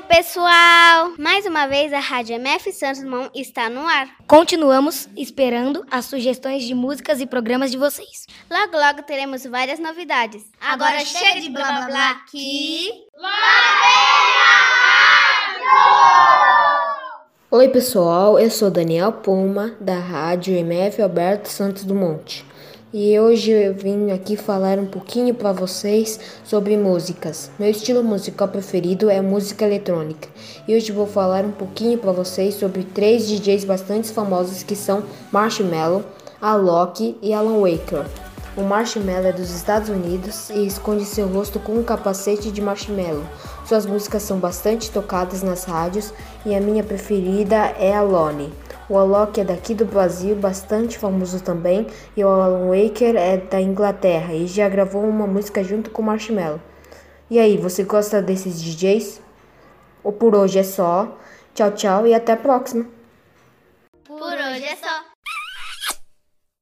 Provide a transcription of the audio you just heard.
Oi, pessoal! Mais uma vez a Rádio MF Santos Dumont está no ar. Continuamos esperando as sugestões de músicas e programas de vocês. Logo, logo teremos várias novidades. Agora, Agora chega de blá blá blá que. Oi, pessoal, eu sou Daniel Puma, da Rádio MF Alberto Santos Dumont. E hoje eu vim aqui falar um pouquinho para vocês sobre músicas. Meu estilo musical preferido é música eletrônica. E hoje vou falar um pouquinho para vocês sobre três DJs bastante famosos que são Marshmello, Alok e Alan Waker. O marshmallow é dos Estados Unidos e esconde seu rosto com um capacete de marshmallow. Suas músicas são bastante tocadas nas rádios e a minha preferida é a Lone. O Alok é daqui do Brasil, bastante famoso também, e o Alan Waker é da Inglaterra e já gravou uma música junto com o Marshmello. E aí, você gosta desses DJs? Ou por hoje é só. Tchau, tchau e até a próxima. Por hoje é só.